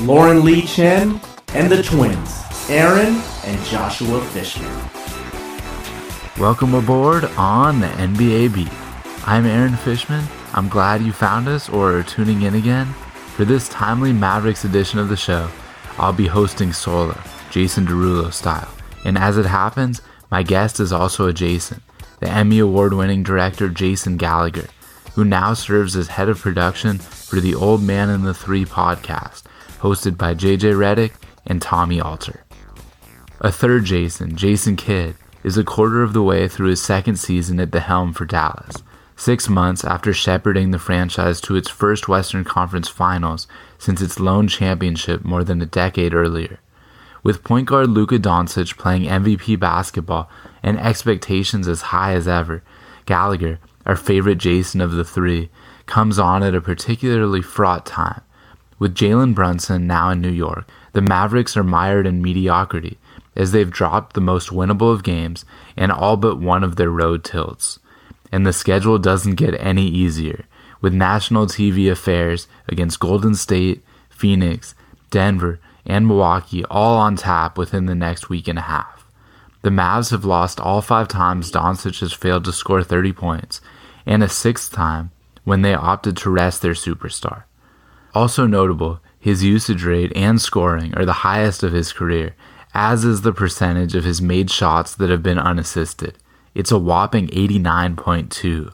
Lauren Lee Chen and the twins, Aaron and Joshua Fishman. Welcome aboard on the NBA Beat. I'm Aaron Fishman. I'm glad you found us or are tuning in again. For this timely Mavericks edition of the show, I'll be hosting solo, Jason Derulo style. And as it happens, my guest is also a Jason, the Emmy Award winning director Jason Gallagher, who now serves as head of production for the Old Man and the Three podcast, hosted by JJ Redick and Tommy Alter. A third Jason, Jason Kidd, is a quarter of the way through his second season at the helm for Dallas, six months after shepherding the franchise to its first Western Conference finals since its lone championship more than a decade earlier. With point guard Luka Doncic playing MVP basketball and expectations as high as ever, Gallagher, our favorite Jason of the three, comes on at a particularly fraught time. With Jalen Brunson now in New York, the Mavericks are mired in mediocrity as they've dropped the most winnable of games and all but one of their road tilts. And the schedule doesn't get any easier, with national TV affairs against Golden State, Phoenix, Denver, and Milwaukee all on tap within the next week and a half. The Mavs have lost all five times Doncic has failed to score 30 points, and a sixth time when they opted to rest their superstar. Also notable, his usage rate and scoring are the highest of his career, as is the percentage of his made shots that have been unassisted. It's a whopping 89.2.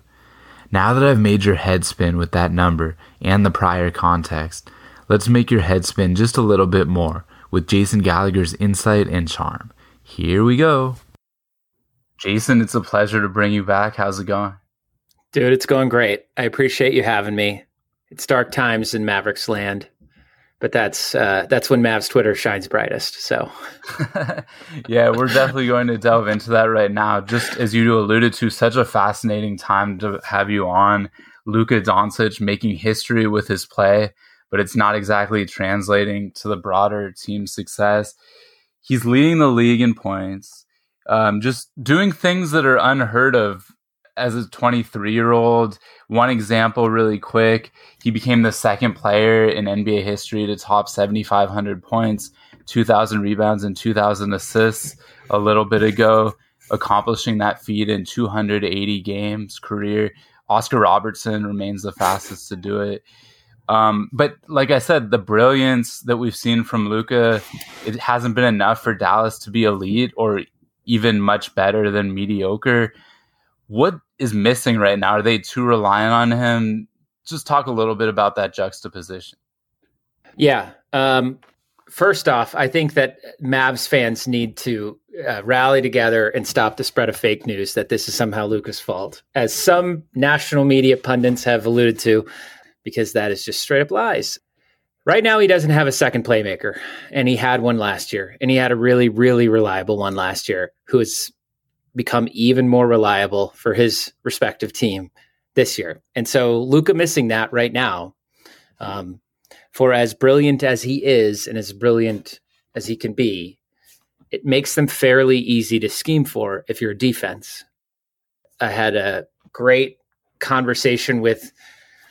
Now that I've made your head spin with that number and the prior context, let's make your head spin just a little bit more with Jason Gallagher's insight and charm. Here we go. Jason, it's a pleasure to bring you back. How's it going? Dude, it's going great. I appreciate you having me. It's dark times in Mavericks land, but that's uh, that's when Mavs Twitter shines brightest. So, yeah, we're definitely going to delve into that right now. Just as you alluded to, such a fascinating time to have you on. Luka Doncic making history with his play, but it's not exactly translating to the broader team success. He's leading the league in points, um, just doing things that are unheard of as a 23 year old. One example, really quick, he became the second player in NBA history to top 7,500 points, 2,000 rebounds, and 2,000 assists a little bit ago, accomplishing that feat in 280 games career. Oscar Robertson remains the fastest to do it. Um, but like I said, the brilliance that we've seen from Luka, it hasn't been enough for Dallas to be elite or even much better than mediocre what is missing right now? Are they too reliant on him? Just talk a little bit about that juxtaposition. Yeah. Um, first off, I think that Mavs fans need to uh, rally together and stop the spread of fake news that this is somehow Luka's fault, as some national media pundits have alluded to, because that is just straight up lies. Right now, he doesn't have a second playmaker, and he had one last year, and he had a really, really reliable one last year who is become even more reliable for his respective team this year. And so Luka missing that right now, um, for as brilliant as he is and as brilliant as he can be, it makes them fairly easy to scheme for if you're a defense. I had a great conversation with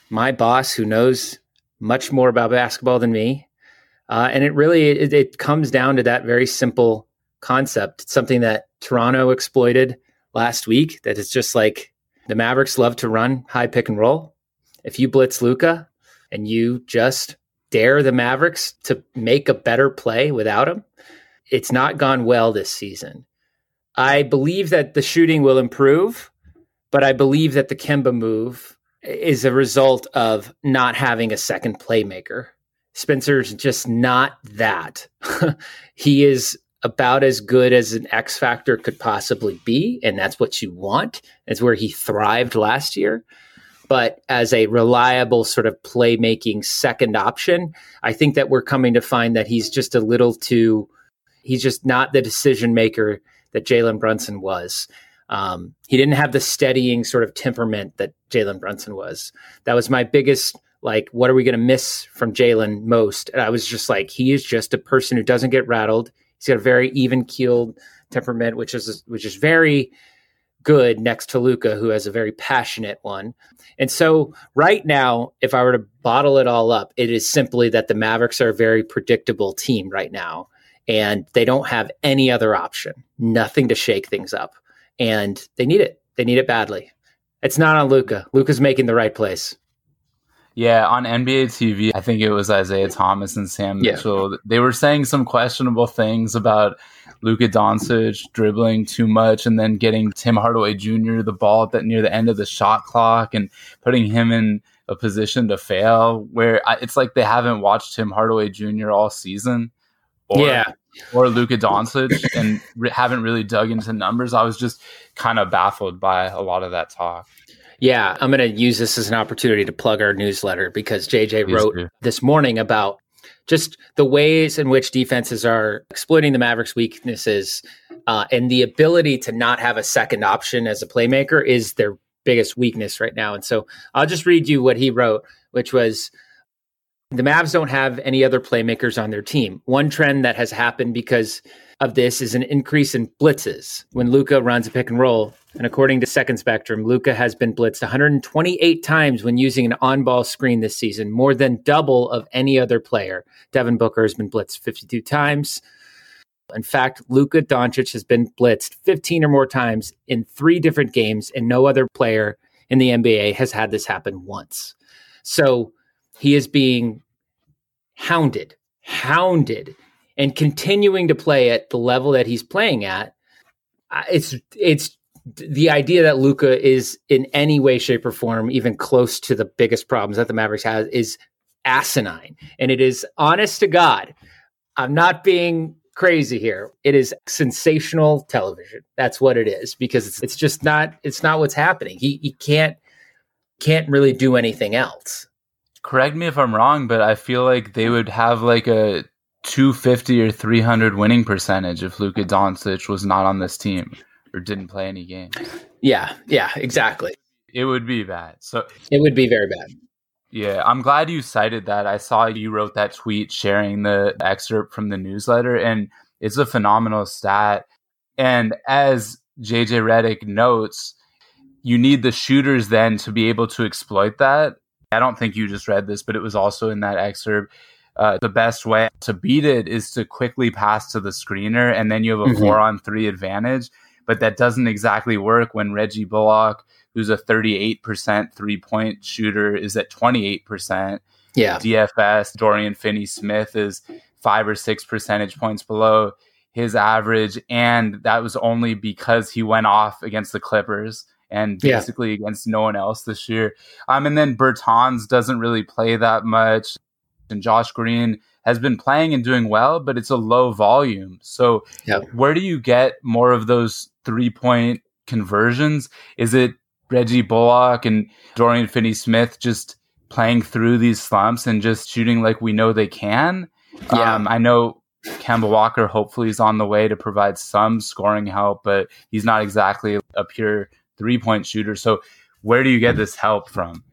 my boss who knows much more about basketball than me. Uh, and it really it, it comes down to that very simple concept. It's something that Toronto exploited last week. That it's just like the Mavericks love to run high pick and roll. If you blitz Luka and you just dare the Mavericks to make a better play without him, it's not gone well this season. I believe that the shooting will improve, but I believe that the Kemba move is a result of not having a second playmaker. Spencer's just not that. he is about as good as an X factor could possibly be, and that's what you want. It's where he thrived last year. but as a reliable sort of playmaking second option, I think that we're coming to find that he's just a little too, he's just not the decision maker that Jalen Brunson was. Um, he didn't have the steadying sort of temperament that Jalen Brunson was. That was my biggest like what are we going to miss from Jalen most? And I was just like, he is just a person who doesn't get rattled. He's got a very even keeled temperament, which is which is very good next to Luka, who has a very passionate one. And so right now, if I were to bottle it all up, it is simply that the Mavericks are a very predictable team right now. And they don't have any other option, nothing to shake things up. And they need it. They need it badly. It's not on Luka. Luka's making the right place. Yeah, on NBA TV, I think it was Isaiah Thomas and Sam Mitchell. Yeah. They were saying some questionable things about Luka Doncic dribbling too much and then getting Tim Hardaway Jr. the ball at that near the end of the shot clock and putting him in a position to fail. Where I, it's like they haven't watched Tim Hardaway Jr. all season. Or, yeah. Or Luka Doncic and re- haven't really dug into numbers. I was just kind of baffled by a lot of that talk. Yeah, I'm going to use this as an opportunity to plug our newsletter because JJ Please wrote do. this morning about just the ways in which defenses are exploiting the Mavericks' weaknesses uh, and the ability to not have a second option as a playmaker is their biggest weakness right now. And so I'll just read you what he wrote, which was the Mavs don't have any other playmakers on their team. One trend that has happened because of this is an increase in blitzes when Luka runs a pick and roll. And according to Second Spectrum, Luka has been blitzed 128 times when using an on-ball screen this season, more than double of any other player. Devin Booker has been blitzed 52 times. In fact, Luka Doncic has been blitzed 15 or more times in three different games, and no other player in the NBA has had this happen once. So he is being hounded, hounded and continuing to play at the level that he's playing at, it's it's the idea that Luka is in any way, shape, or form even close to the biggest problems that the Mavericks has is asinine, and it is honest to God. I'm not being crazy here. It is sensational television. That's what it is because it's, it's just not it's not what's happening. He he can't can't really do anything else. Correct me if I'm wrong, but I feel like they would have like a 250 or 300 winning percentage if Luka Doncic was not on this team or didn't play any games. Yeah, yeah, exactly. It would be bad. So it would be very bad. Yeah, I'm glad you cited that. I saw you wrote that tweet sharing the excerpt from the newsletter, and it's a phenomenal stat. And as JJ Redick notes, you need the shooters then to be able to exploit that. I don't think you just read this, but it was also in that excerpt uh, the best way to beat it is to quickly pass to the screener, and then you have a mm-hmm. four on three advantage. But that doesn't exactly work when Reggie Bullock, who's a 38% three point shooter, is at 28%. Yeah. DFS, Dorian Finney Smith is five or six percentage points below his average. And that was only because he went off against the Clippers and basically yeah. against no one else this year. Um, and then Bertans doesn't really play that much and Josh Green has been playing and doing well, but it's a low volume. So yep. where do you get more of those three point conversions? Is it Reggie Bullock and Dorian Finney Smith just playing through these slumps and just shooting like we know they can? Yeah. Um, I know Kemba Walker hopefully is on the way to provide some scoring help, but he's not exactly a pure three point shooter. So where do you get this help from?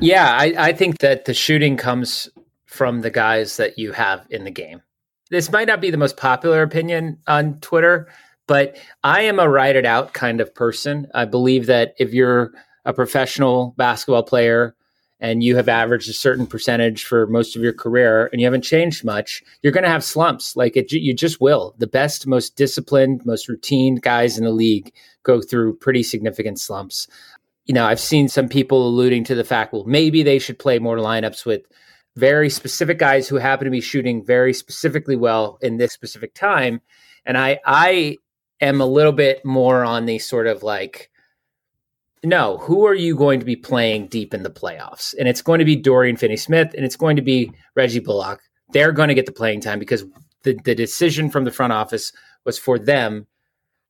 Yeah, I, I think that the shooting comes from the guys that you have in the game. This might not be the most popular opinion on Twitter, but I am a write it out kind of person. I believe that if you're a professional basketball player and you have averaged a certain percentage for most of your career and you haven't changed much, you're going to have slumps. Like it, you just will. The best, most disciplined, most routine guys in the league go through pretty significant slumps. You know, I've seen some people alluding to the fact, well, maybe they should play more lineups with very specific guys who happen to be shooting very specifically well in this specific time. And I I am a little bit more on the sort of like no, who are you going to be playing deep in the playoffs? And it's going to be Dorian Finney Smith and it's going to be Reggie Bullock. They're going to get the playing time because the, the decision from the front office was for them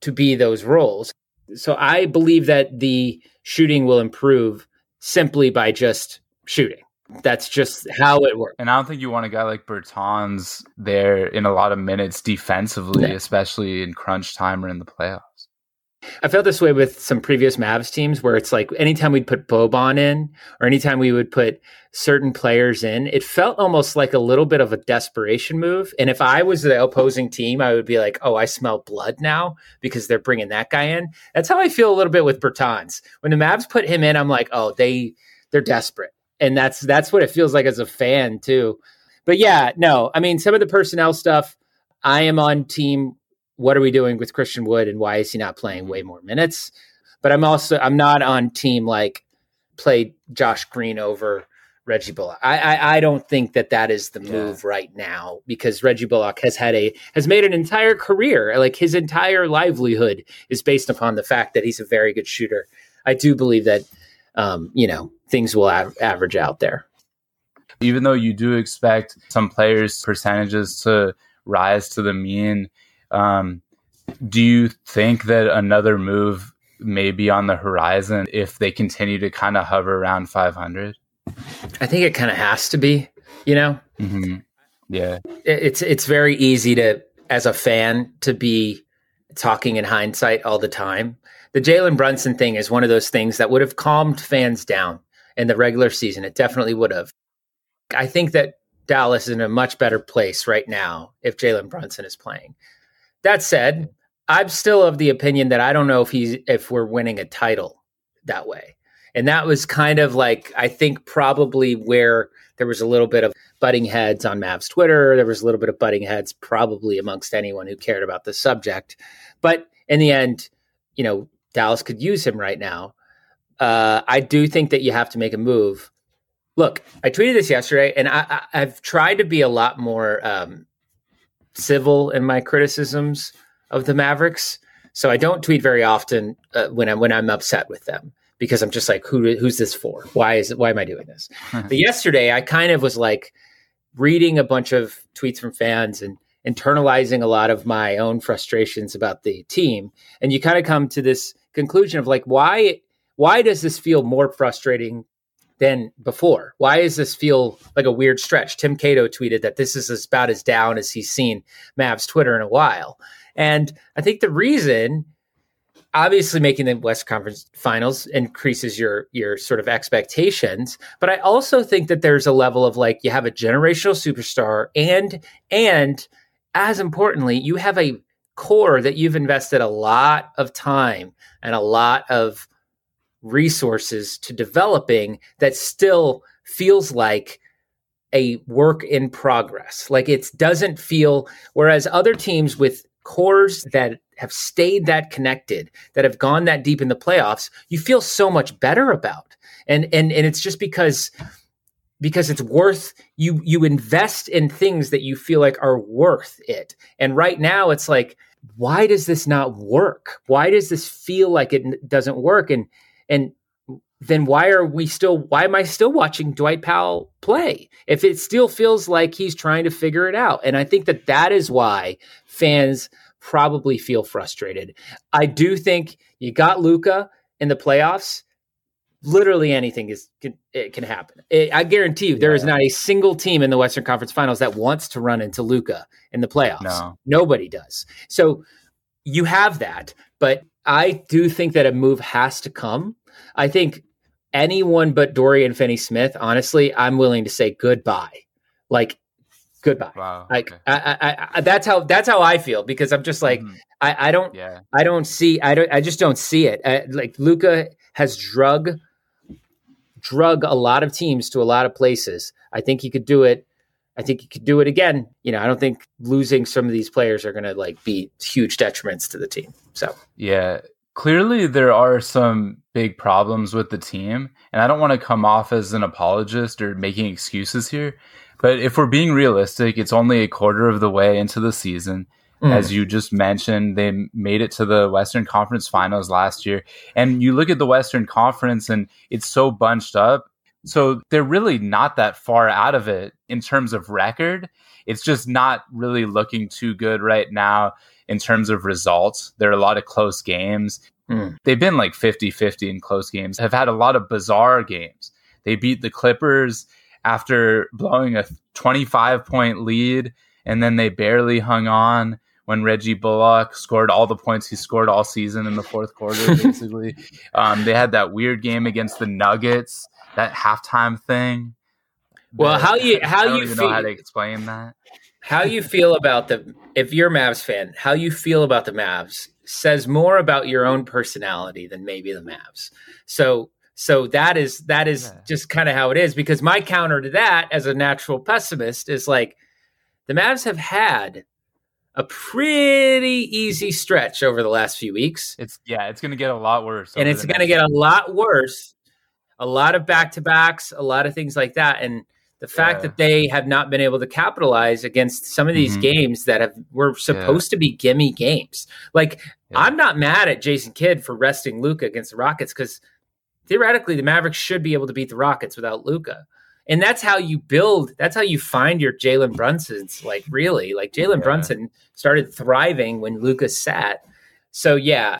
to be those roles. So I believe that the shooting will improve simply by just shooting. That's just how it works. And I don't think you want a guy like Bertans there in a lot of minutes defensively, especially in crunch time or in the playoffs. I felt this way with some previous Mavs teams where it's like anytime we'd put Boban in or anytime we would put certain players in, it felt almost like a little bit of a desperation move. And if I was the opposing team, I would be like, oh, I smell blood now because they're bringing that guy in. That's how I feel a little bit with Bertans. When the Mavs put him in, I'm like, oh, they they're desperate. And that's that's what it feels like as a fan too. But yeah, no, I mean some of the personnel stuff, I am on team what are we doing with Christian Wood and why is he not playing way more minutes? But I'm also I'm not on team like play Josh Green over Reggie Bullock. I, I, I don't think that that is the move yeah. right now because Reggie Bullock has had a has made an entire career like his entire livelihood is based upon the fact that he's a very good shooter. I do believe that um, you know things will av- average out there. Even though you do expect some players' percentages to rise to the mean, um, do you think that another move may be on the horizon if they continue to kind of hover around 500? I think it kind of has to be, you know? Mm-hmm. Yeah. It's, it's very easy to, as a fan, to be talking in hindsight all the time. The Jalen Brunson thing is one of those things that would have calmed fans down in the regular season. It definitely would have. I think that Dallas is in a much better place right now if Jalen Brunson is playing. That said, I'm still of the opinion that I don't know if he's if we're winning a title that way. And that was kind of like I think probably where there was a little bit of butting heads on Mavs Twitter. There was a little bit of butting heads probably amongst anyone who cared about the subject. But in the end, you know, Dallas could use him right now. Uh, I do think that you have to make a move. Look, I tweeted this yesterday, and I, have tried to be a lot more um, civil in my criticisms of the Mavericks. So I don't tweet very often uh, when I'm when I'm upset with them because I'm just like, who who's this for? Why is it? Why am I doing this? but yesterday, I kind of was like reading a bunch of tweets from fans and internalizing a lot of my own frustrations about the team, and you kind of come to this conclusion of like, why why does this feel more frustrating than before. Why does this feel like a weird stretch? Tim Cato tweeted that this is about as down as he's seen Mavs Twitter in a while. And I think the reason obviously making the West Conference Finals increases your your sort of expectations, but I also think that there's a level of like you have a generational superstar and and as importantly, you have a core that you've invested a lot of time and a lot of resources to developing that still feels like a work in progress. Like it doesn't feel, whereas other teams with cores that have stayed that connected, that have gone that deep in the playoffs, you feel so much better about. And and and it's just because because it's worth you you invest in things that you feel like are worth it. And right now it's like why does this not work? Why does this feel like it doesn't work? And and then why are we still why am I still watching Dwight Powell play if it still feels like he's trying to figure it out and I think that that is why fans probably feel frustrated. I do think you got Luka in the playoffs literally anything is can, it can happen. It, I guarantee you there yeah. is not a single team in the Western Conference Finals that wants to run into Luka in the playoffs. No. Nobody does. So you have that, but I do think that a move has to come. I think anyone but Dorian Finney Smith, honestly, I'm willing to say goodbye. Like goodbye. Wow. Like okay. I, I, I, that's how that's how I feel because I'm just like mm. I, I don't yeah. I don't see I don't I just don't see it. I, like Luka has drug drug a lot of teams to a lot of places. I think he could do it. I think you could do it again. You know, I don't think losing some of these players are going to like be huge detriments to the team. So yeah, clearly there are some big problems with the team, and I don't want to come off as an apologist or making excuses here. But if we're being realistic, it's only a quarter of the way into the season. Mm. As you just mentioned, they made it to the Western Conference Finals last year. And you look at the Western Conference and it's so bunched up. So they're really not that far out of it in terms of record. It's just not really looking too good right now in terms of results. There are a lot of close games. Mm. They've been like 50 50 in close games, have had a lot of bizarre games. They beat the Clippers after blowing a 25 point lead, and then they barely hung on when Reggie Bullock scored all the points he scored all season in the fourth quarter, basically. um, they had that weird game against the Nuggets, that halftime thing. Well, how you how you feel, know how to explain that? How you feel about the if you're a Mavs fan, how you feel about the Mavs says more about your own personality than maybe the Mavs. So so that is that is yeah. just kind of how it is because my counter to that as a natural pessimist is like the Mavs have had a pretty easy stretch over the last few weeks. It's yeah, it's going to get a lot worse, and it's going to get a lot worse. A lot of back to backs, a lot of things like that, and the fact yeah. that they have not been able to capitalize against some of these mm-hmm. games that have were supposed yeah. to be gimme games. Like yeah. I'm not mad at Jason Kidd for resting Luka against the Rockets because theoretically the Mavericks should be able to beat the Rockets without Luka. and that's how you build that's how you find your jalen brunson's like really like jalen brunson started thriving when Luka sat so yeah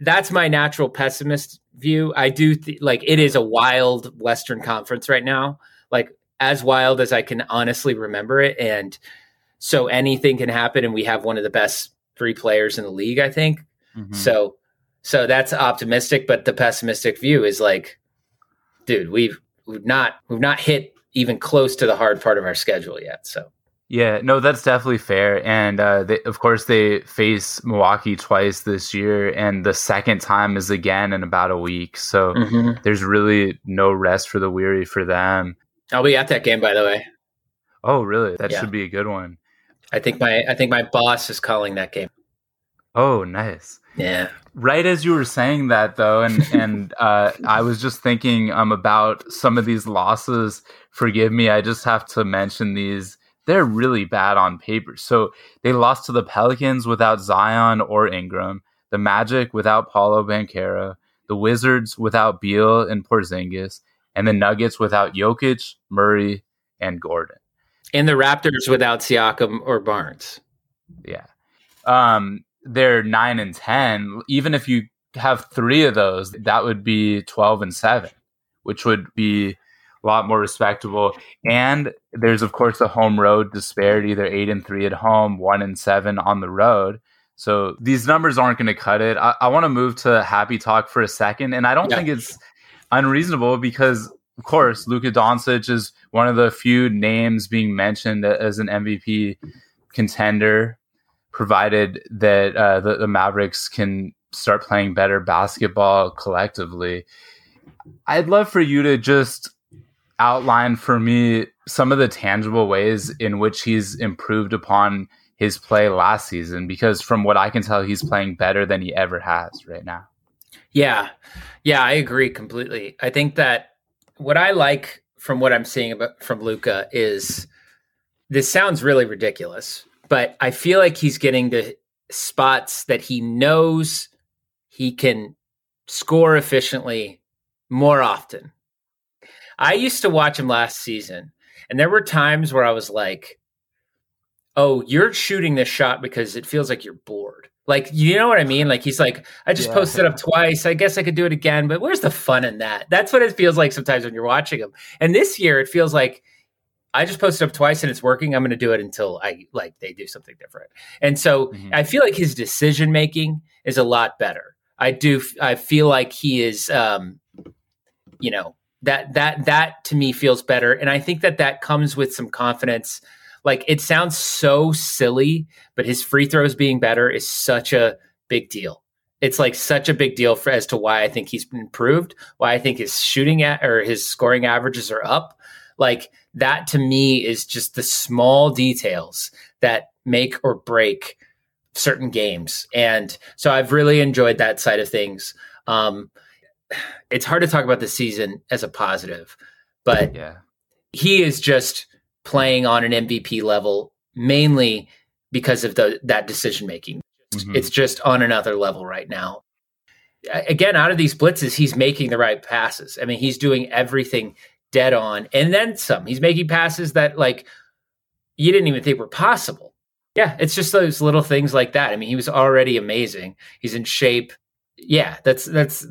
that's my natural pessimist view i do th- like it is a wild western conference right now like as wild as i can honestly remember it and so anything can happen and we have one of the best three players in the league i think mm-hmm. so so that's optimistic but the pessimistic view is like dude we've we've not we've not hit even close to the hard part of our schedule yet. So yeah, no, that's definitely fair. And uh, they, of course, they face Milwaukee twice this year, and the second time is again in about a week. So mm-hmm. there's really no rest for the weary for them. I'll be at that game, by the way. Oh, really? That yeah. should be a good one. I think my I think my boss is calling that game. Oh, nice. Yeah. Right as you were saying that, though, and and uh, I was just thinking um about some of these losses. Forgive me, I just have to mention these. They're really bad on paper. So they lost to the Pelicans without Zion or Ingram, the Magic without Paolo Banchero, the Wizards without Beal and Porzingis, and the Nuggets without Jokic, Murray, and Gordon. And the Raptors without Siakam or Barnes. Yeah. Um, they're nine and 10, even if you have three of those, that would be 12 and seven, which would be a lot more respectable. And there's, of course, the home road disparity. They're eight and three at home, one and seven on the road. So these numbers aren't going to cut it. I, I want to move to happy talk for a second. And I don't yeah. think it's unreasonable because, of course, Luka Doncic is one of the few names being mentioned as an MVP contender provided that uh, the, the Mavericks can start playing better basketball collectively. I'd love for you to just outline for me some of the tangible ways in which he's improved upon his play last season because from what I can tell he's playing better than he ever has right now. Yeah. Yeah, I agree completely. I think that what I like from what I'm seeing about from Luka is this sounds really ridiculous, but I feel like he's getting the spots that he knows he can score efficiently more often. I used to watch him last season, and there were times where I was like, "Oh, you're shooting this shot because it feels like you're bored." Like, you know what I mean? Like he's like, "I just yeah. posted up twice. I guess I could do it again." But where's the fun in that? That's what it feels like sometimes when you're watching him. And this year, it feels like I just posted up twice and it's working. I'm going to do it until I like they do something different. And so mm-hmm. I feel like his decision making is a lot better. I do. I feel like he is, um, you know, that that that to me feels better, and I think that that comes with some confidence. Like it sounds so silly, but his free throws being better is such a big deal. It's like such a big deal for as to why I think he's improved, why I think his shooting at or his scoring averages are up. Like that to me is just the small details that make or break certain games. And so I've really enjoyed that side of things. Um, it's hard to talk about the season as a positive, but yeah. he is just playing on an MVP level mainly because of the that decision making. Mm-hmm. It's just on another level right now. Again, out of these blitzes, he's making the right passes. I mean, he's doing everything dead on and then some. He's making passes that like you didn't even think were possible. Yeah, it's just those little things like that. I mean, he was already amazing. He's in shape. Yeah, that's that's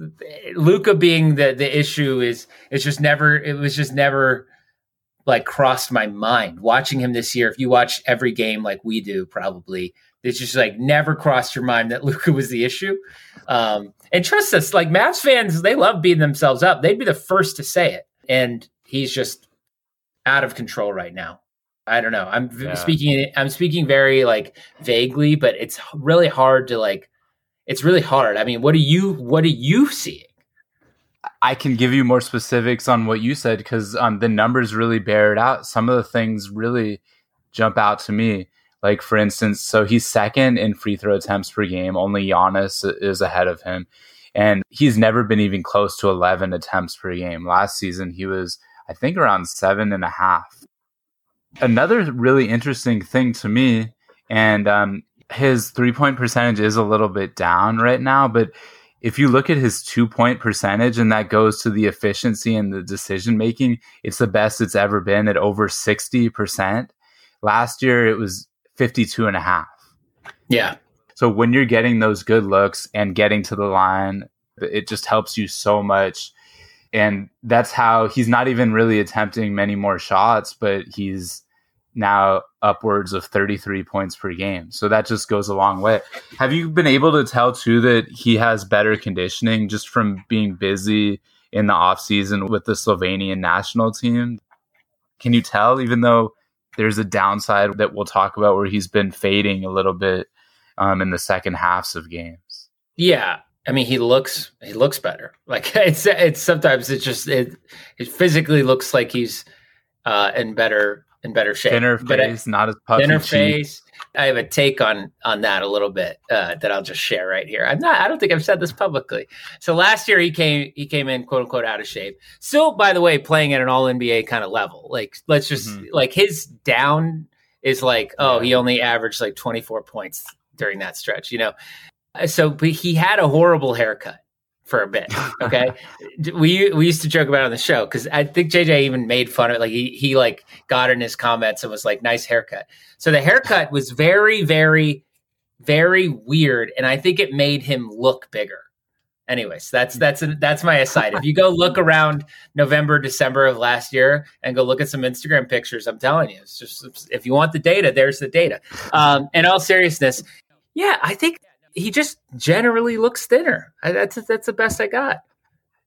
Luka being the the issue is it's just never it was just never like crossed my mind watching him this year. If you watch every game like we do, probably it's just like never crossed your mind that Luka was the issue. Um, and trust us, like Mavs fans, they love beating themselves up. They'd be the first to say it, and he's just out of control right now. I don't know. I'm yeah. speaking. I'm speaking very like vaguely, but it's really hard to like. It's really hard. I mean, what are you? What are you seeing? I can give you more specifics on what you said because um, the numbers really bear it out. Some of the things really jump out to me. Like for instance, so he's second in free throw attempts per game. Only Giannis is ahead of him, and he's never been even close to 11 attempts per game. Last season, he was I think around seven and a half. Another really interesting thing to me, and um, his three point percentage is a little bit down right now, but if you look at his two point percentage and that goes to the efficiency and the decision making, it's the best it's ever been at over 60%. Last year it was 52 and a half. Yeah. So when you're getting those good looks and getting to the line, it just helps you so much. And that's how he's not even really attempting many more shots, but he's now upwards of 33 points per game. So that just goes a long way. Have you been able to tell too that he has better conditioning just from being busy in the offseason with the Slovenian national team? Can you tell, even though there's a downside that we'll talk about where he's been fading a little bit um, in the second halves of games? Yeah. I mean, he looks he looks better. Like it's it's sometimes it just it it physically looks like he's uh, in better in better shape. Thinner face, I, not as puffy. Thinner cheek. face. I have a take on on that a little bit uh, that I'll just share right here. I'm not. I don't think I've said this publicly. So last year he came he came in quote unquote out of shape. Still, by the way, playing at an All NBA kind of level. Like let's just mm-hmm. like his down is like oh he only averaged like 24 points during that stretch. You know, so but he had a horrible haircut for a bit. Okay, we we used to joke about on the show because I think JJ even made fun of it. Like he he like got in his comments and was like, "Nice haircut." So the haircut was very very very weird, and I think it made him look bigger. Anyways, that's that's that's my aside. If you go look around November, December of last year and go look at some Instagram pictures, I'm telling you, it's just if you want the data, there's the data. Um, in all seriousness, yeah, I think he just generally looks thinner. I, that's that's the best I got.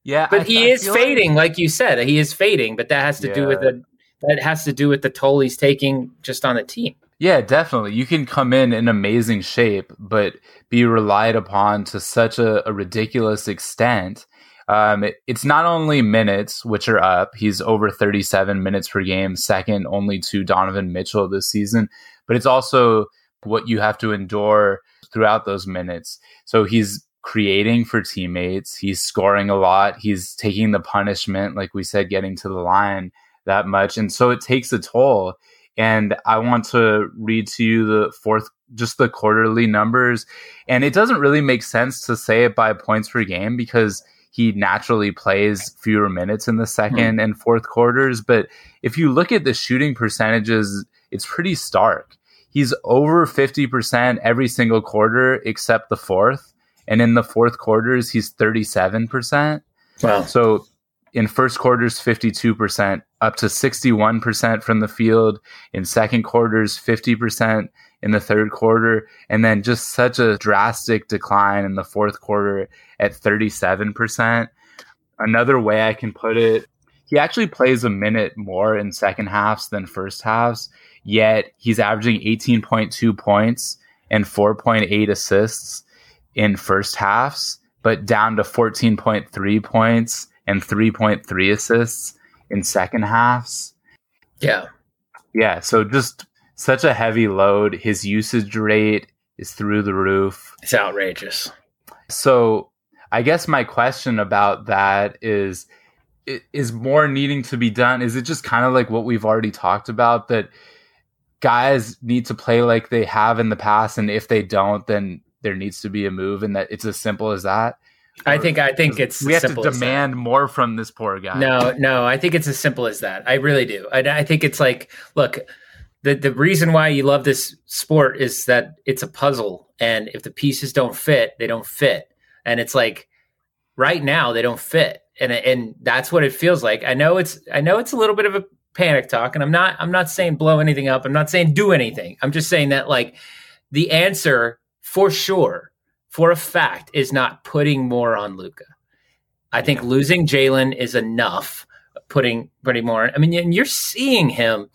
Yeah, but I, he I is fading, like... like... you said. He is fading, but that has to yeah. do with the that has to do with the toll he's taking just on the team. Yeah, definitely. You can come in in amazing shape, but be relied upon to such a, a ridiculous extent. Um, it, it's not only minutes, which are up. He's over 37 minutes per game, second only to Donovan Mitchell this season, but it's also what you have to endure throughout those minutes. So he's creating for teammates. He's scoring a lot. He's taking the punishment, like we said, getting to the line that much. And so it takes a toll. And I want to read to you the fourth, just the quarterly numbers. And it doesn't really make sense to say it by points per game because he naturally plays fewer minutes in the 2nd mm-hmm. and fourth quarters. But if you look at the shooting percentages, it's pretty stark he's over 50% every single quarter except the fourth. And in the fourth quarters, he's 37%. Wow. So in first quarters, 52%, up to 61% from the field. In second quarters, 50% in the third quarter. And then just such a drastic decline in the fourth quarter at 37%. Another way I can put it, he actually plays a minute more in second halves than first halves yet he's averaging 18.2 points and 4.8 assists in first halves, but down to 14.3 points and 3.3 assists in second halves. Yeah. Yeah. So just such a heavy load. His usage rate is through the roof. It's outrageous. So I guess my question about that is is more needing to be done? Is it just kind of like what we've already talked about that guys need to play like they have in the past, and if they don't, then there needs to be a move, and that it's as simple as that. I think I think it's we have to demand more from this poor guy. No, no, I think it's as simple as that. I really do. I, I think it's like, look, the the reason why you love this sport is that it's a puzzle, and if the pieces don't fit, they don't fit. And it's like right now they don't fit. And and that's what it feels like. I know it's I know it's a little bit of a panic talk and I'm not I'm not saying blow anything up. I'm not saying do anything. I'm just saying that like the answer for sure, for a fact, is not putting more on luka I think losing jalen is enough. Putting putting more. I mean, and you're seeing him.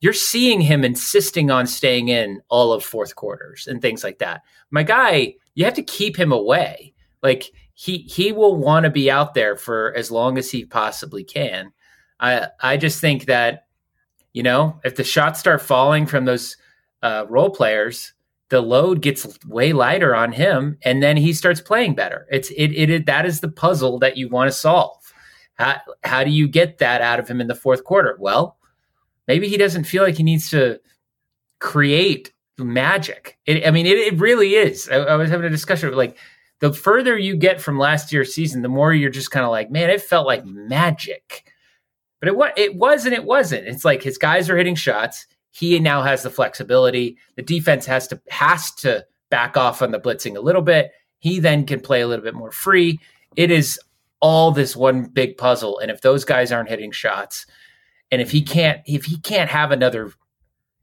You're seeing him insisting on staying in all of fourth quarters and things like that. My guy, you have to keep him away. Like he he will want to be out there for as long as he possibly can. I I just think that you know if the shots start falling from those uh, role players, the load gets way lighter on him, and then he starts playing better. It's it it, it that is the puzzle that you want to solve. How how do you get that out of him in the fourth quarter? Well, maybe he doesn't feel like he needs to create magic. It, I mean, it, it really is. I, I, was having a discussion like the further you get from last year's season, the more you're just kind of like, man, it felt like magic. But it was it was and it wasn't. It's like his guys are hitting shots. He now has the flexibility. The defense has to has to back off on the blitzing a little bit. He then can play a little bit more free. It is all this one big puzzle. And if those guys aren't hitting shots, and if he can't if he can't have another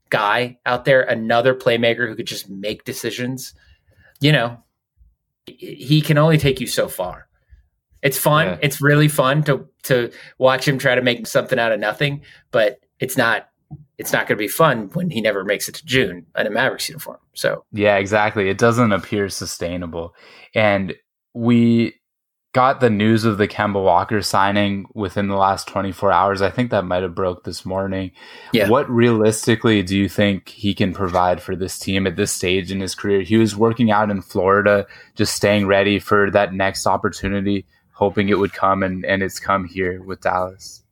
guy out there, another playmaker who could just make decisions, you know, he can only take you so far. It's fun. Yeah. It's really fun to to watch him try to make something out of nothing, but it's not it's not going to be fun when he never makes it to June in a Mavericks uniform. So yeah, exactly. It doesn't appear sustainable, and we got the news of the Kemba Walker signing within the last 24 hours. I think that might have broke this morning. Yeah. What realistically do you think he can provide for this team at this stage in his career? He was working out in Florida, just staying ready for that next opportunity, hoping it would come and, and it's come here with Dallas.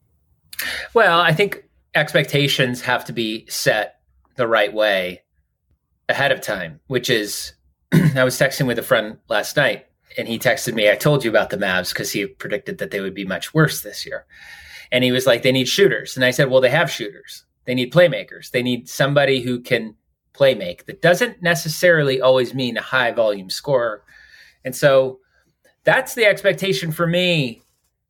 Well, I think expectations have to be set the right way ahead of time, which is I was texting with a friend last night and he texted me, I told you about the Mavs because he predicted that they would be much worse this year. And he was like, they need shooters. And I said, well, they have shooters. They need playmakers. They need somebody who can play make. That doesn't necessarily always mean a high volume scorer. And so that's the expectation for me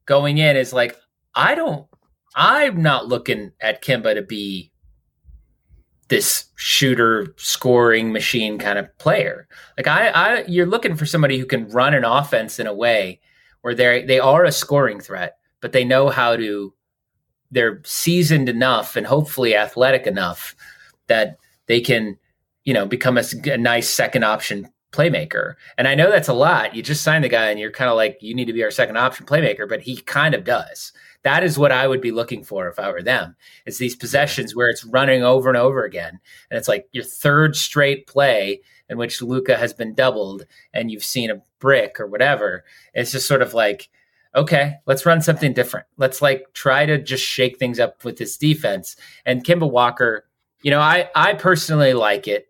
going in is like, I don't I'm not looking at Kemba to be this shooter scoring machine kind of player. Like I, I you're looking for somebody who can run an offense in a way where they they are a scoring threat, but they know how to they're seasoned enough and hopefully athletic enough that they can, you know, become a, a nice second option playmaker. And I know that's a lot. You just signed the guy and you're kind of like, you need to be our second option playmaker, but he kind of does. That is what I would be looking for if I were them. It's these possessions where it's running over and over again, and it's like your third straight play in which Luka has been doubled, and you've seen a brick or whatever. It's just sort of like, okay, let's run something different. Let's like try to just shake things up with this defense. And Kemba Walker, you know, I I personally like it.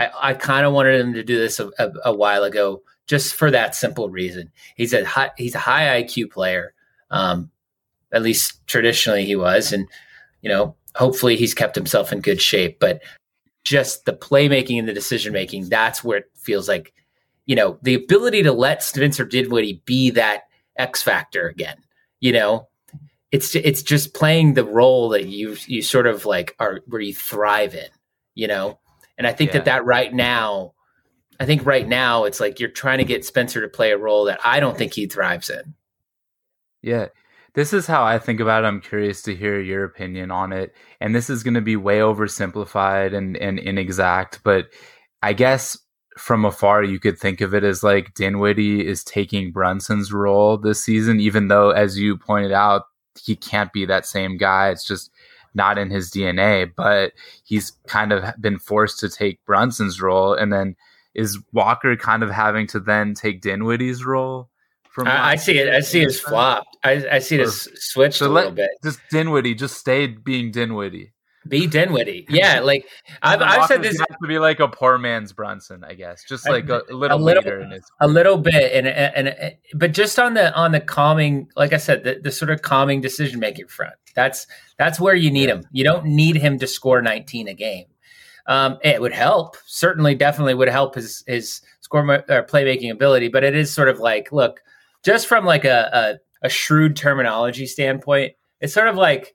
I, I kind of wanted him to do this a, a, a, while ago, just for that simple reason. He's a high, he's a high IQ player. Um, at least traditionally he was. And, you know, hopefully he's kept himself in good shape. But just the playmaking and the decision making, that's where it feels like, you know, the ability to let Spencer Dinwiddie be that X factor again. You know, it's it's just playing the role that you you sort of like are where you thrive in. You know, and I think yeah. that that right now, I think right now it's like you're trying to get Spencer to play a role that I don't think he thrives in. Yeah, this is how I think about it. I'm curious to hear your opinion on it. And this is going to be way oversimplified and, and inexact, but I guess from afar you could think of it as like Dinwiddie is taking Brunson's role this season, even though, as you pointed out, he can't be that same guy. It's just not in his DNA, but he's kind of been forced to take Brunson's role. And then is Walker kind of having to then take Dinwiddie's role? From I, I see it. I see it flopped. I, I see it as switched so a little bit. Just Dinwiddie. Just stay being Dinwiddie. Be Dinwiddie. Yeah, like I've, I've said this has to be like a poor man's Brunson, I guess. Just like a, a little, a little a little bit, and, and and but just on the on the calming, like I said, the, the sort of calming decision making front. That's that's where you need him. You don't need him to score 19 a game. Um, it would help. Certainly, definitely would help his his score or playmaking ability. But it is sort of like, look, just from like a, a, a shrewd terminology standpoint, it's sort of like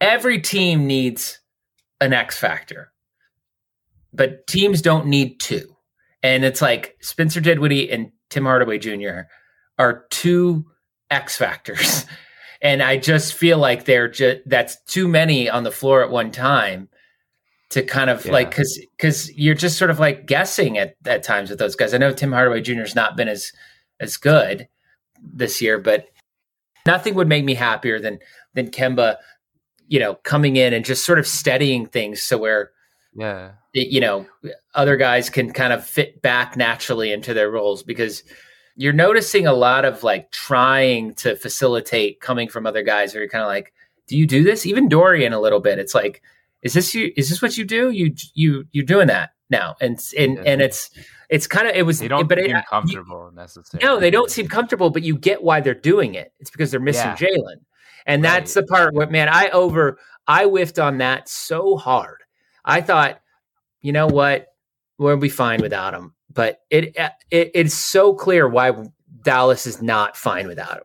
every team needs an X factor, but teams don't need two. And it's like Spencer Dinwiddie and Tim Hardaway Jr. are two X factors. And I just feel like they're just that's too many on the floor at one time to kind of yeah. like because because you're just sort of like guessing at at times with those guys. I know Tim Hardaway Jr. has not been as as good this year, but nothing would make me happier than than Kemba, you know, coming in and just sort of steadying things so where yeah you know other guys can kind of fit back naturally into their roles because you're noticing a lot of like trying to facilitate coming from other guys where you're kind of like do you do this? Even dorian a little bit it's like is this you is this what you do? You you you're doing that now. And and and it's it's kind of it was they don't but seem uh, it, comfortable you, necessarily. No they don't seem comfortable but you get why they're doing it. It's because they're missing yeah. jalen. And right. that's the part where man i over i whiffed on that so hard. I thought you know what? We'll be fine without him but it, it it's so clear why Dallas is not fine without him.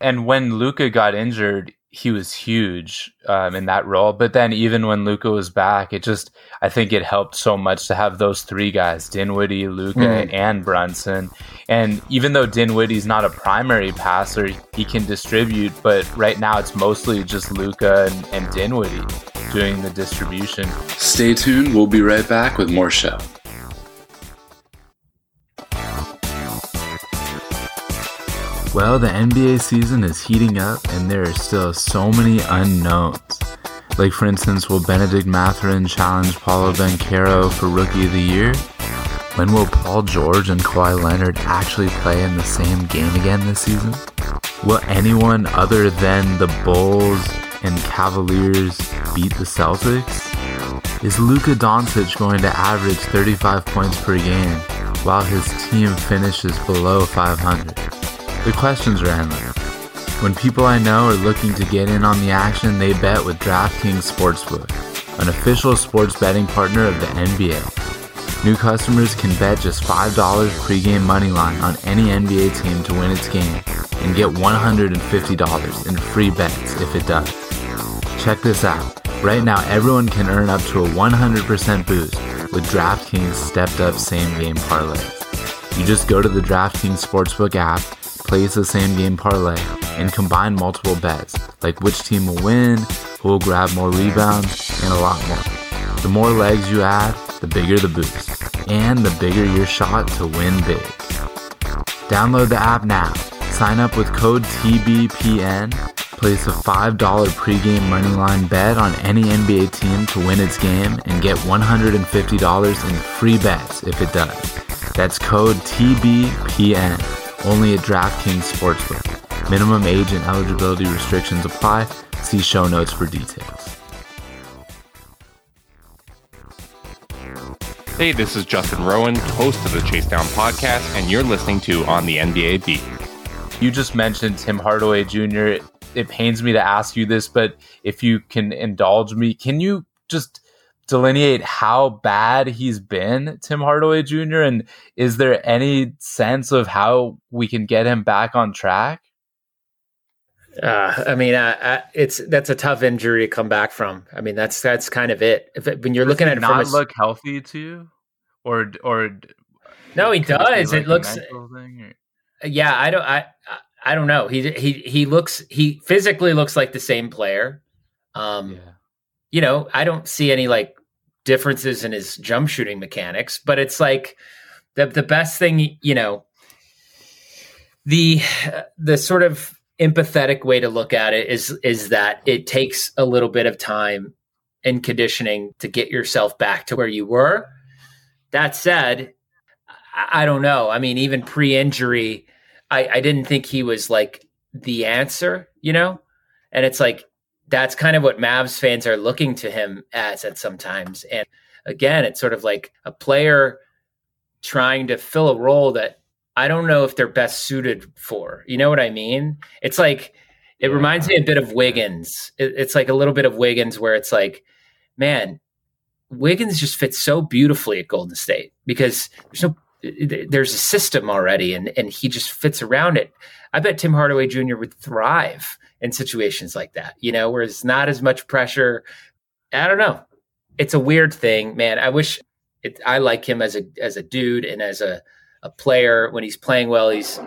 And when Luka got injured, he was huge um, in that role. But then even when Luka was back, it just I think it helped so much to have those three guys: Dinwiddie, Luka, mm. and Brunson. And even though Dinwiddie's not a primary passer, he can distribute. But right now, it's mostly just Luka and, and Dinwiddie doing the distribution. Stay tuned. We'll be right back with more show. Well, the NBA season is heating up and there are still so many unknowns. Like, for instance, will Benedict Mathurin challenge Paolo Banchero for Rookie of the Year? When will Paul George and Kawhi Leonard actually play in the same game again this season? Will anyone other than the Bulls and Cavaliers beat the Celtics? Is Luka Doncic going to average 35 points per game while his team finishes below 500? The questions are endless. When people I know are looking to get in on the action, they bet with DraftKings Sportsbook, an official sports betting partner of the NBA. New customers can bet just $5 pregame moneyline on any NBA team to win its game and get $150 in free bets if it does. Check this out. Right now, everyone can earn up to a 100% boost with DraftKings stepped up same game parlay. You just go to the DraftKings Sportsbook app place the same game parlay, and combine multiple bets, like which team will win, who will grab more rebounds, and a lot more. The more legs you add, the bigger the boost, and the bigger your shot to win big. Download the app now. Sign up with code TBPN. Place a $5 pregame moneyline bet on any NBA team to win its game and get $150 in free bets if it does. That's code TBPN only at DraftKings Sportsbook. Minimum age and eligibility restrictions apply. See show notes for details. Hey, this is Justin Rowan, host of the Chase Down podcast, and you're listening to On the NBA Beat. You just mentioned Tim Hardaway Jr. It pains me to ask you this, but if you can indulge me, can you just delineate how bad he's been, Tim Hardaway Jr., and is there any sense of how we can get him back on track? Uh, I mean, it's that's a tough injury to come back from. I mean, that's that's kind of it. If it, when you're does looking at it, not from look healthy to you, or or no, he does. It, like looks. Yeah, I don't. I I don't know. He he he looks. He physically looks like the same player. Um, yeah. You know, I don't see any like differences in his jump shooting mechanics, but it's like the the best thing, you know, the the sort of empathetic way to look at it is is that it takes a little bit of time and conditioning to get yourself back to where you were. That said, I, I don't know. I mean, even pre-injury, I, I didn't think he was like the answer, you know? And it's like that's kind of what Mavs fans are looking to him as at sometimes. And again, it's sort of like a player trying to fill a role that I don't know if they're best suited for. You know what I mean? It's like it reminds me a bit of Wiggins. It, it's like a little bit of Wiggins where it's like, man, Wiggins just fits so beautifully at Golden State because there's no there's a system already and and he just fits around it. I bet Tim Hardaway Jr. would thrive in situations like that, you know, where it's not as much pressure. I don't know. It's a weird thing, man. I wish it, I like him as a as a dude and as a a player when he's playing well. He's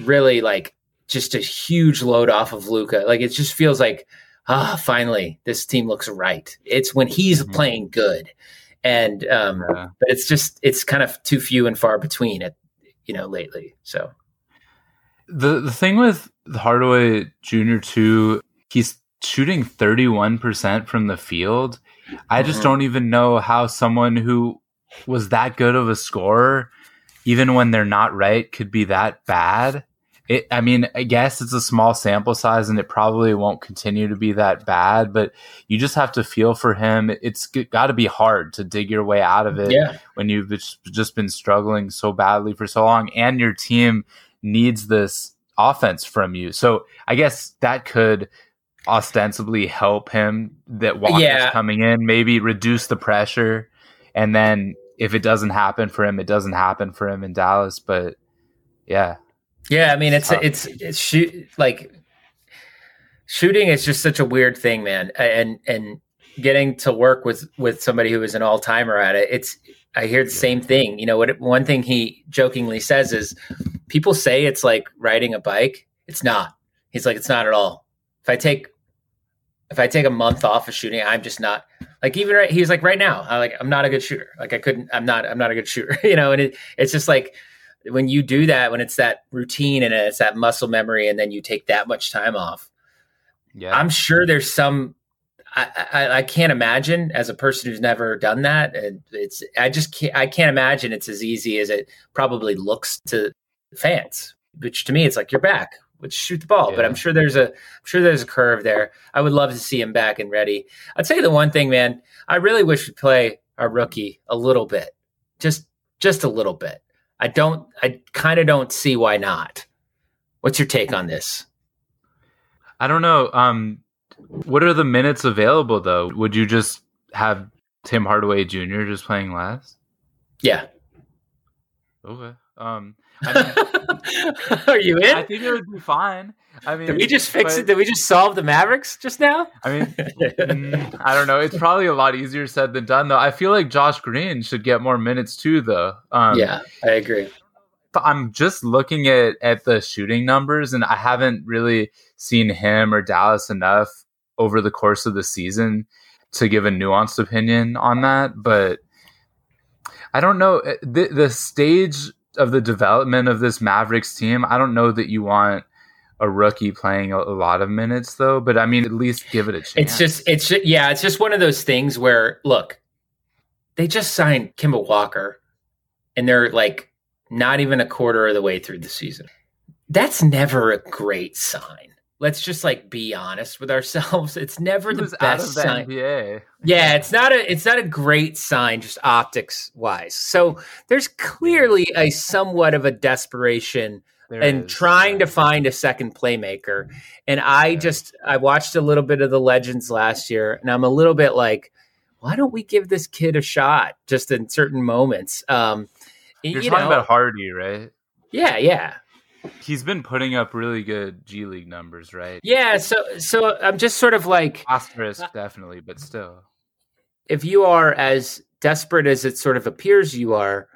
really like just a huge load off of Luka. Like it just feels like ah, finally this team looks right. It's when he's mm-hmm. playing good, and um, yeah. but it's just it's kind of too few and far between it, you know, lately. So the the thing with Hardaway Jr. too, he's shooting 31% from the field. I just mm-hmm. don't even know how someone who was that good of a scorer, even when they're not right, could be that bad. It, I mean, I guess it's a small sample size and it probably won't continue to be that bad, but you just have to feel for him. It's got to be hard to dig your way out of it yeah. when you've just been struggling so badly for so long and your team needs this offense from you. So I guess that could ostensibly help him that Walker's yeah. coming in, maybe reduce the pressure. And then if it doesn't happen for him, it doesn't happen for him in Dallas. But yeah. Yeah. I mean, it's, it's, it's, it's shoot like shooting is just such a weird thing, man. And, and getting to work with, with somebody who is an all timer at it, it's, I hear the same thing. You know, what one thing he jokingly says is people say it's like riding a bike. It's not. He's like, it's not at all. If I take if I take a month off of shooting, I'm just not like even right. He's like right now, I like I'm not a good shooter. Like I couldn't. I'm not. I'm not a good shooter. you know, and it, it's just like when you do that, when it's that routine and it's that muscle memory, and then you take that much time off. Yeah, I'm sure there's some. I, I, I can't imagine as a person who's never done that. And it's I just can't. I can't imagine it's as easy as it probably looks to fans. Which to me, it's like you're back would shoot the ball. Yeah. But I'm sure there's a I'm sure there's a curve there. I would love to see him back and ready. I'd say the one thing, man, I really wish we'd play our rookie a little bit. Just just a little bit. I don't I kind of don't see why not. What's your take on this? I don't know. Um what are the minutes available though? Would you just have Tim Hardaway Jr. just playing last? Yeah. Okay. Um Are you in? I think it would be fine. I mean, did we just fix but, it? Did we just solve the Mavericks just now? I mean, mm, I don't know. It's probably a lot easier said than done, though. I feel like Josh Green should get more minutes too, though. Um, yeah, I agree. I'm just looking at at the shooting numbers, and I haven't really seen him or Dallas enough over the course of the season to give a nuanced opinion on that. But I don't know eh, the the stage of the development of this Mavericks team, I don't know that you want a rookie playing a, lot of minutes though, but I mean, at least give it a chance. It's just, it's just, yeah, it's just one of those things where look, they just signed Kemba Walker and they're like not even a quarter of the way through the season. That's never a great sign let's just like be honest with ourselves. It's never he the best the sign. NBA. Yeah, it's not a it's not a great sign just optics wise. So there's clearly a somewhat of a desperation there and is, trying yeah. to find a second playmaker. And I yeah. just I watched a little bit of the Legends last year and I'm a little bit like why don't we give this kid a shot just in certain moments? Um You're you talking know, about Hardy, right? Yeah, yeah. He's been putting up really good G League numbers, right? Yeah, so so I'm just sort of like asterisk definitely, but still. If you are as desperate as it sort of appears you are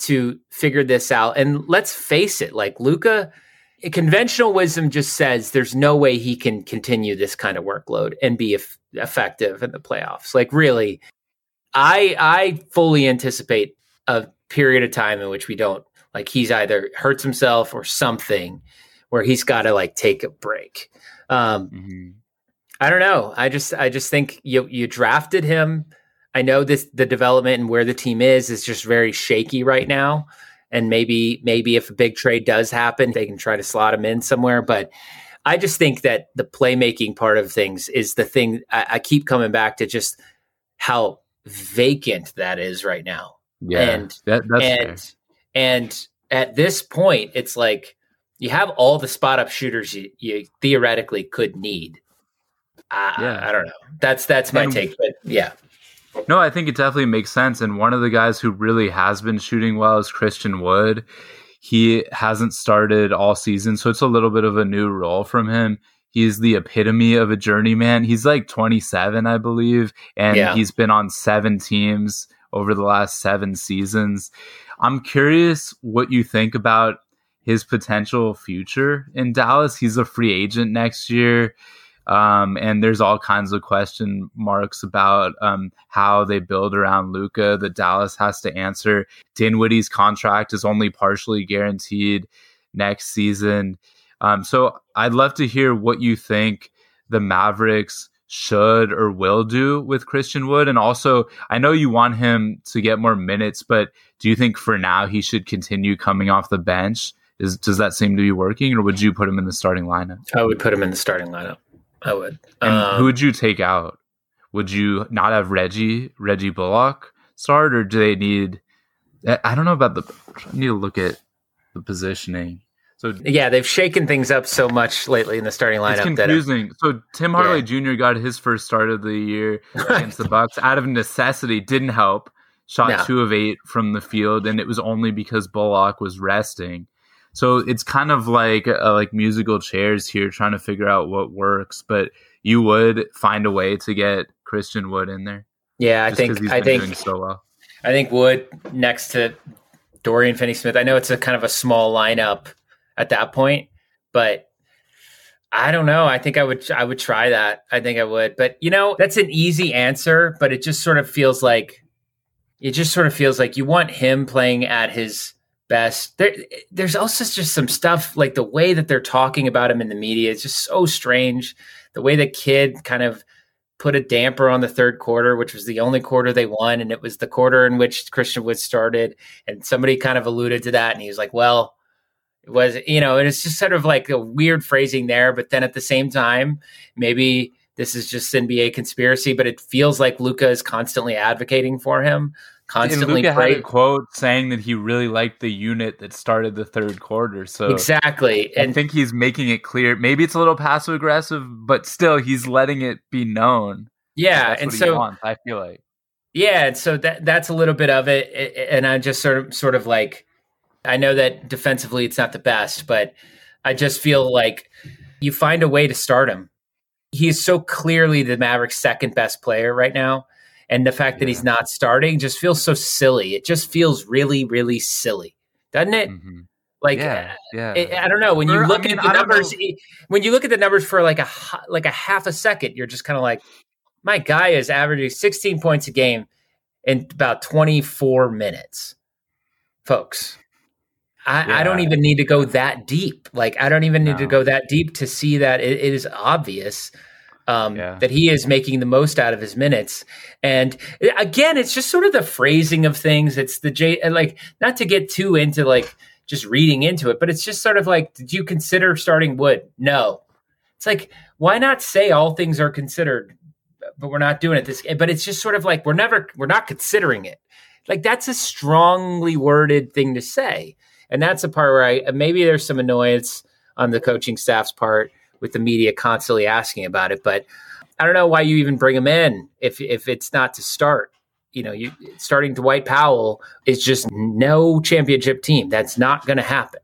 to figure this out, and let's face it, like Luka conventional wisdom just says there's no way he can continue this kind of workload and be effective in the playoffs. Like really, I I fully anticipate a period of time in which we don't like he's either hurts himself or something where he's got to like take a break. Um, mm-hmm. I don't know. I just I just think you you drafted him. I know this the development and where the team is is just very shaky right now. And maybe maybe if a big trade does happen, they can try to slot him in somewhere. But I just think that the playmaking part of things is the thing I, I keep coming back to just how vacant that is right now. Yeah, and that, that's and fair. And at this point, it's like you have all the spot up shooters you, you theoretically could need. Uh, yeah. I don't know. That's that's my and take, but yeah. No, I think it definitely makes sense. And one of the guys who really has been shooting well is Christian Wood. He hasn't started all season, so it's a little bit of a new role from him. He's the epitome of a journeyman. He's like 27, I believe, and Yeah. he's been on seven teams over the last seven seasons. I'm curious what you think about his potential future in Dallas. He's a free agent next year. Um, and there's all kinds of question marks about um, how they build around Luka that Dallas has to answer. Dinwiddie's contract is only partially guaranteed next season. Um, so I'd love to hear what you think the Mavericks should or will do with Christian Wood. And also, I know you want him to get more minutes, but do you think for now he should continue coming off the bench? Is, does that seem to be working, or would you put him in the starting lineup? I would put him in the starting lineup. I would. And Um, who would you take out? Would you not have Reggie Reggie Bullock start, or do they need? I I don't know about the. I need to look at the positioning. So yeah, they've shaken things up so much lately in the starting it's lineup that confusing. So Tim Hardaway Jr. got his first start of the year against the Bucks out of necessity. Didn't help. Shot No. two of eight from the field, and it was only because Bullock was resting. So it's kind of like uh, like musical chairs here, trying to figure out what works. But you would find a way to get Christian Wood in there. yeah, I think he's I think doing so well. I think Wood next to Dorian Finney Smith. I know it's a kind of a small lineup at that point, but I don't know. I think I would I would try that. I think I would. But you know, that's an easy answer, but it just sort of feels like it just sort of feels like you want him playing at his best. There there's also just some stuff like the way that they're talking about him in the media is just so strange. The way the kid kind of put a damper on the third quarter, which was the only quarter they won, and it was the quarter in which Christian Wood started. And somebody kind of alluded to that, and he was like, "Well, was you know," and it's just sort of like a weird phrasing there. But then at the same time, maybe this is just NBA conspiracy, but it feels like Luka is constantly advocating for him, constantly And Luka had a quote saying that he really liked the unit that started the third quarter. So exactly. I think he's making it clear. Maybe it's a little passive aggressive, but still, he's letting it be known. yeah, and so wants, I feel like. Yeah, and so that that's a little bit of it, and I just sort of sort of like I know that defensively it's not the best, but I just feel like you find a way to start him. He is so clearly the Mavericks' second best player right now, and the fact that he's not starting just feels so silly. It just feels really, really silly, doesn't it? Mhm. Like, yeah, yeah. I, I don't know. When you Or, I look mean, at the numbers, when you look at the numbers for like a like a half a second, you're just kind of like, my guy is averaging 16 points a game in about 24 minutes, folks. I, I don't even need to go that deep. Like, I don't even need to go that deep to see that it, it is obvious um, Yeah. that he is making the most out of his minutes. And uh, again, it's just sort of the phrasing of things. It's the J, and, like, not to get too into like just reading into it, but it's just sort of like, did you consider starting Wood? No. It's like, why not say all things are considered, but we're not doing it this? But it's just sort of like we're never, we're not considering it. Like that's a strongly worded thing to say, and that's a part where I maybe there's some annoyance on the coaching staff's part with the media constantly asking about it. But I don't know why you even bring him in if if it's not to start. You know, you starting Dwight Powell is just no championship team. That's not going to happen.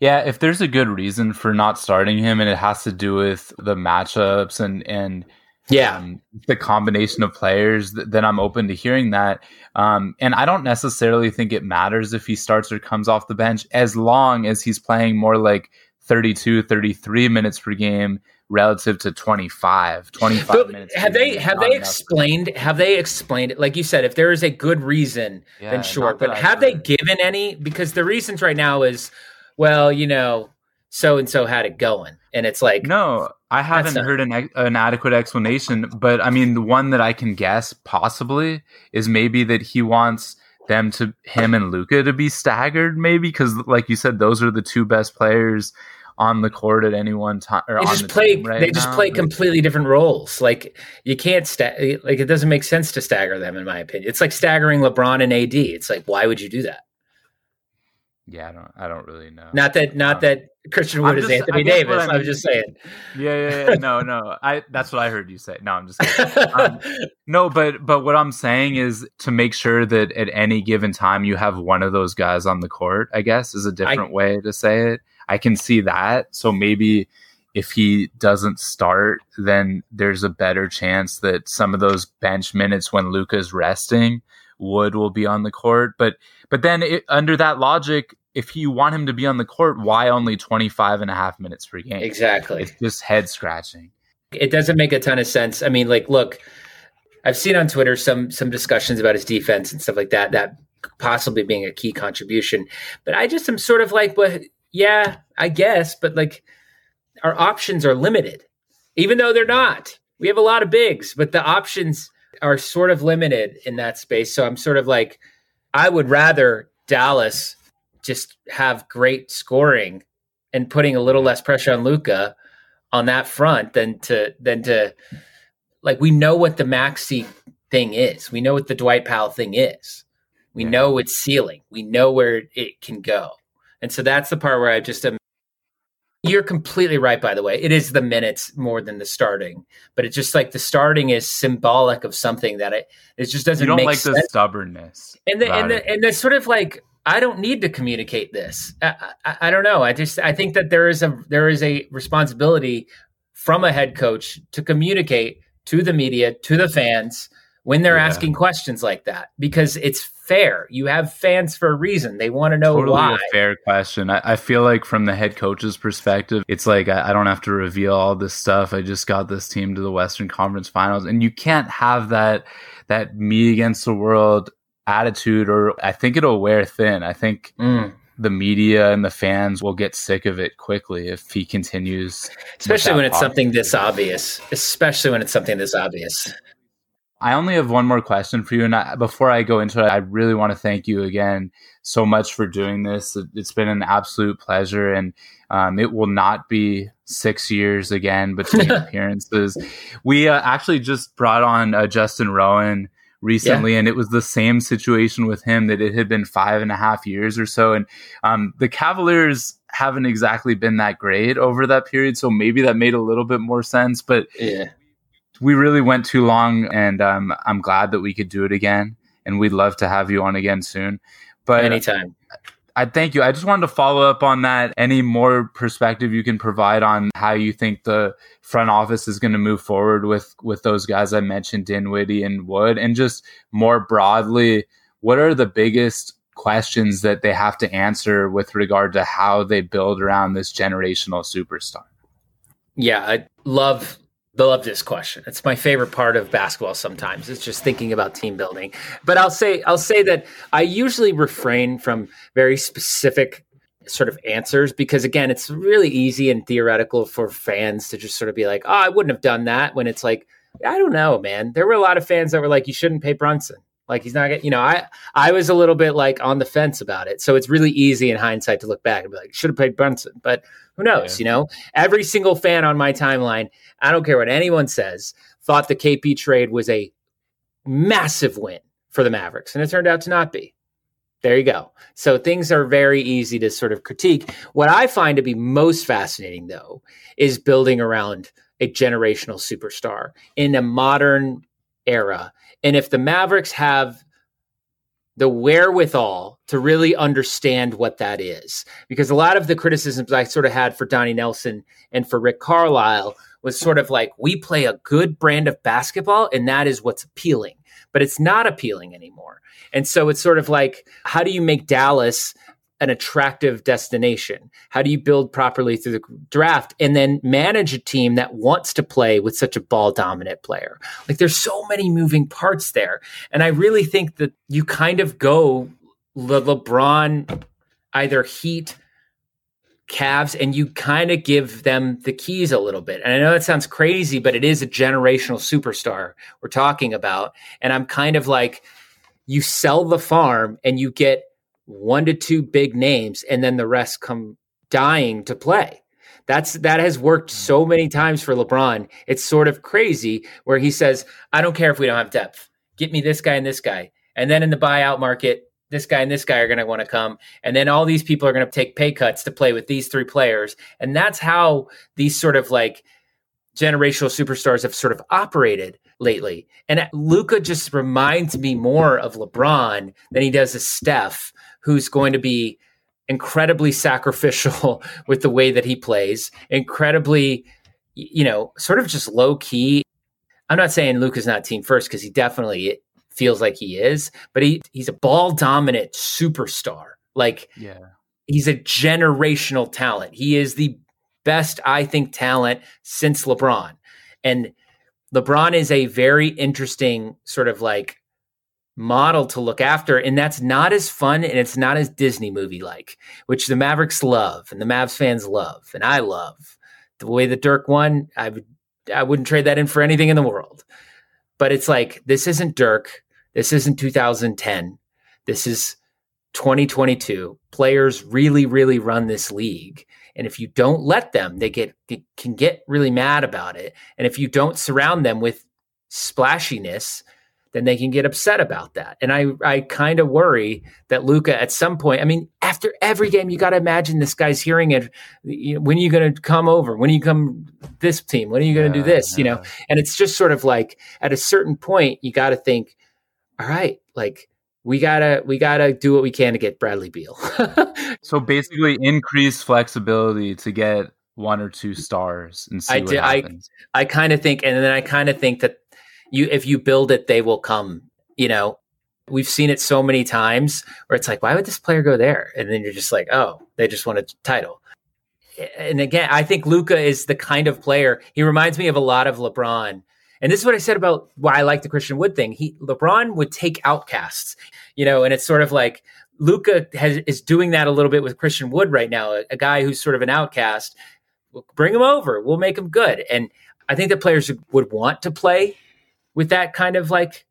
Yeah, if there's a good reason for not starting him, and it has to do with the matchups and and Yeah, um, the combination of players, th- then I'm open to hearing that. Um, and I don't necessarily think it matters if he starts or comes off the bench, as long as he's playing more like 32, 33 minutes per game relative to 25, 25 But minutes. have they have they enough. explained have they explained it like you said if there is a good reason Yeah, then sure but I've have they given any because the reasons right now is well you know so and so had it going and it's like No, I haven't heard an, an adequate explanation. But I mean, the one that I can guess possibly is maybe that he wants them to him and Luka to be staggered, maybe because, like you said, those are the two best players on the court at any one time. They just the play right they just now. play completely different roles like you can't sta- like it doesn't make sense to stagger them in my opinion it's like staggering LeBron and AD it's like why would you do that Yeah, I don't. I don't really know. Not that. Not Um, that Christian Wood is Anthony I Davis. I I'm mean- just saying. Yeah, yeah, yeah. No, no. I. That's what I heard you say. No, I'm just. Kidding. Um, No, but but what I'm saying is to make sure that at any given time you have one of those guys on the court. I guess is a different way to say it. I can see that. So maybe if he doesn't start, then there's a better chance that some of those bench minutes when Luka's resting, Wood will be on the court. But but then it, under that logic, if you want him to be on the court, why only 25 and a half minutes per game? exactly. It's just head scratching. it doesn't make a ton of sense. I mean, like, look, I've seen on Twitter some some discussions about his defense and stuff like that, that possibly being a key contribution. But I just am sort of like, well, yeah, I guess, but like our options are limited, even though they're not. We have a lot of bigs, but the options are sort of limited in that space. So I'm sort of like, I would rather Dallas just have great scoring and putting a little less pressure on Luka on that front than to than to like we know what the Maxi thing is. We know what the Dwight Powell thing is. We know its ceiling. We know where it can go. And so that's the part where I just am you're completely right by the way. It is the minutes more than the starting. But it's just like the starting is symbolic of something that it it just doesn't You don't like sense. the stubbornness. and the, and it. the, and the sort of like I don't need to communicate this. I, I, I don't know. I just I think that there is a there is a responsibility from a head coach to communicate to the media to the fans when they're Yeah. asking questions like that because it's fair. You have fans for a reason. They want to know totally why. a fair question. I, I feel like from the head coach's perspective, it's like I, I don't have to reveal all this stuff. I just got this team to the Western Conference Finals, and you can't have that that me against the world attitude, or I think it'll wear thin. I think Mm. the media and the fans will get sick of it quickly if he continues. Especially when it's something this obvious. Especially when it's something this obvious. I only have one more question for you, and I, before I go into it, I really want to thank you again so much for doing this. It, it's been an absolute pleasure, and um, it will not be six years again between appearances. We uh, actually just brought on uh, Justin Rowan recently, and it was the same situation with him that it had been five and a half years or so, and um, the Cavaliers haven't exactly been that great over that period, so maybe that made a little bit more sense, but Yeah. We really went too long and um, i'm glad that we could do it again and we'd love to have you on again soon. But Anytime. i thank you. I just wanted to follow up on that. Any more perspective you can provide on how you think the front office is going to move forward with with those guys i mentioned dinwiddie and wood? And just more broadly what are the biggest questions that they have to answer with regard to how they build around this generational superstar? Yeah, I love love this question. It's my favorite part of basketball sometimes. It's just thinking about team building. But I'll say I'll say that I usually refrain from very specific sort of answers because again, it's really easy and theoretical for fans to just sort of be like, "Oh, I wouldn't have done that." When it's like, I don't know, man. There were a lot of fans that were like, "You shouldn't pay Brunson." Like he's not, you know, I I was a little bit like on the fence about it. So it's really easy in hindsight to look back and be like, should have paid Brunson. But who knows? Yeah. You know, every single fan on my timeline, I don't care what anyone says, thought the KP trade was a massive win for the Mavericks, and it turned out to not be. There you go. So things are very easy to sort of critique. What I find to be most fascinating, though, is building around a generational superstar in a modern era. And if the Mavericks have the wherewithal to really understand what that is, because a lot of the criticisms I sort of had for Donnie Nelson and for Rick Carlisle was sort of like, we play a good brand of basketball, and that is what's appealing. But it's not appealing anymore. And so it's sort of like, how do you make Dallas an attractive destination? How do you build properly through the draft and then manage a team that wants to play with such a ball dominant player? Like there's so many moving parts there. And I really think that you kind of go the LeBron either Heat, Cavs, and you kind of give them the keys a little bit. And I know that sounds crazy, but it is a generational superstar we're talking about. And I'm kind of like, you sell the farm and you get one to two big names, and then the rest come dying to play. That's that has worked mm. so many times for LeBron. It's sort of crazy where he says, "I don't care if we don't have depth. Get me this guy and this guy." And then in the buyout market, this guy and this guy are going to want to come. And then all these people are going to take pay cuts to play with these three players. And that's how these sort of like generational superstars have sort of operated lately. And Luka just reminds me more of LeBron than he does of Steph, who's going to be incredibly sacrificial with the way that he plays, incredibly, you know, sort of just low key. I'm not saying Luka's not team first because he definitely feels like he is, but he he's a ball dominant superstar. Like, yeah, he's a generational talent. He is the best, I think, talent since LeBron. And LeBron is a very interesting sort of like model to look after. And that's not as fun and it's not as Disney movie like, which the Mavericks love and the Mavs fans love. And I love the way that Dirk won. I would, I wouldn't trade that in for anything in the world. But it's like, this isn't Dirk. This isn't 2010. This is 2022. Players really, really run this league. And if you don't let them, they get they can get really mad about it. And if you don't surround them with splashiness, then they can get upset about that. And I I kind of worry that Luka at some point, I mean, after every game, you got to imagine this guy's hearing it. You know, when are you going to come over? When are you come this team? When are you going to yeah, do this? Yeah. You know, and it's just sort of like at a certain point, you got to think, all right, like we gotta we gotta do what we can to get Bradley Beal. so basically, increase flexibility to get one or two stars and see I what did, happens. I I kind of think, and then I kind of think that you if you build it, they will come. You know, we've seen it so many times where it's like, why would this player go there? And then you're just like, oh, they just want a title. And again, I think Luka is the kind of player. He reminds me of a lot of LeBron and this is what I said about why I like the Christian Wood thing. He LeBron would take outcasts, you know, and it's sort of like Luka is doing that a little bit with Christian Wood right now, a, a guy who's sort of an outcast. bring him over. We'll make him good. And I think that players would want to play with that kind of like,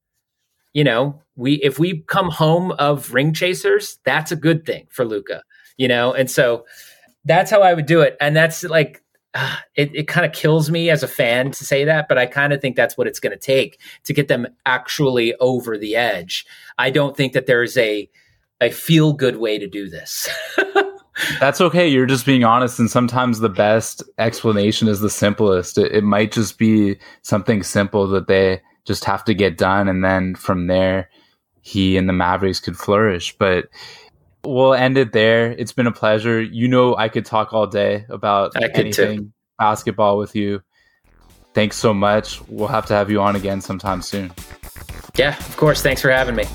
you know, we if we come home of ring chasers, that's a good thing for Luka, you know. And so that's how I would do it. And that's like it, it kind of kills me as a fan to say that, but I kind of think that's what it's going to take to get them actually over the edge. I don't think that there's a a feel good way to do this. that's okay. You're just being honest, and sometimes the best explanation is the simplest. It, it might just be something simple that they just have to get done, and then from there, he and the Mavericks could flourish. But we'll end it there. It's been a pleasure. You know, I could talk all day about anything too. basketball with you. Thanks so much. We'll have to have you on again sometime soon. Yeah, of course. Thanks for having me.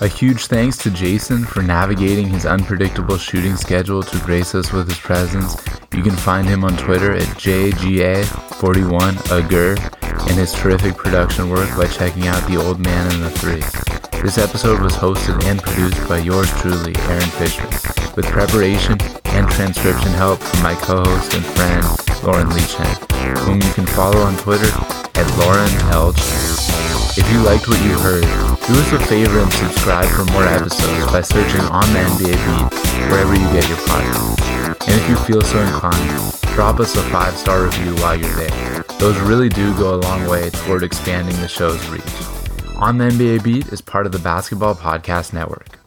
A huge thanks to Jason for navigating his unpredictable shooting schedule to grace us with his presence. You can find him on Twitter at JGA41Agur and his terrific production work by checking out The Old Man and the Three. This episode was hosted and produced by yours truly, Aaron Fishman, with preparation and transcription help from my co-host and friend, Lauren Leachin, whom you can follow on Twitter at Lauren L. If you liked what you heard, do us a favor and subscribe for more episodes by searching on the NBA Beat wherever you get your podcasts. And if you feel so inclined, drop us a five-star review while you're there. Those really do go a long way toward expanding the show's reach. On the NBA Beat is part of the Basketball Podcast Network.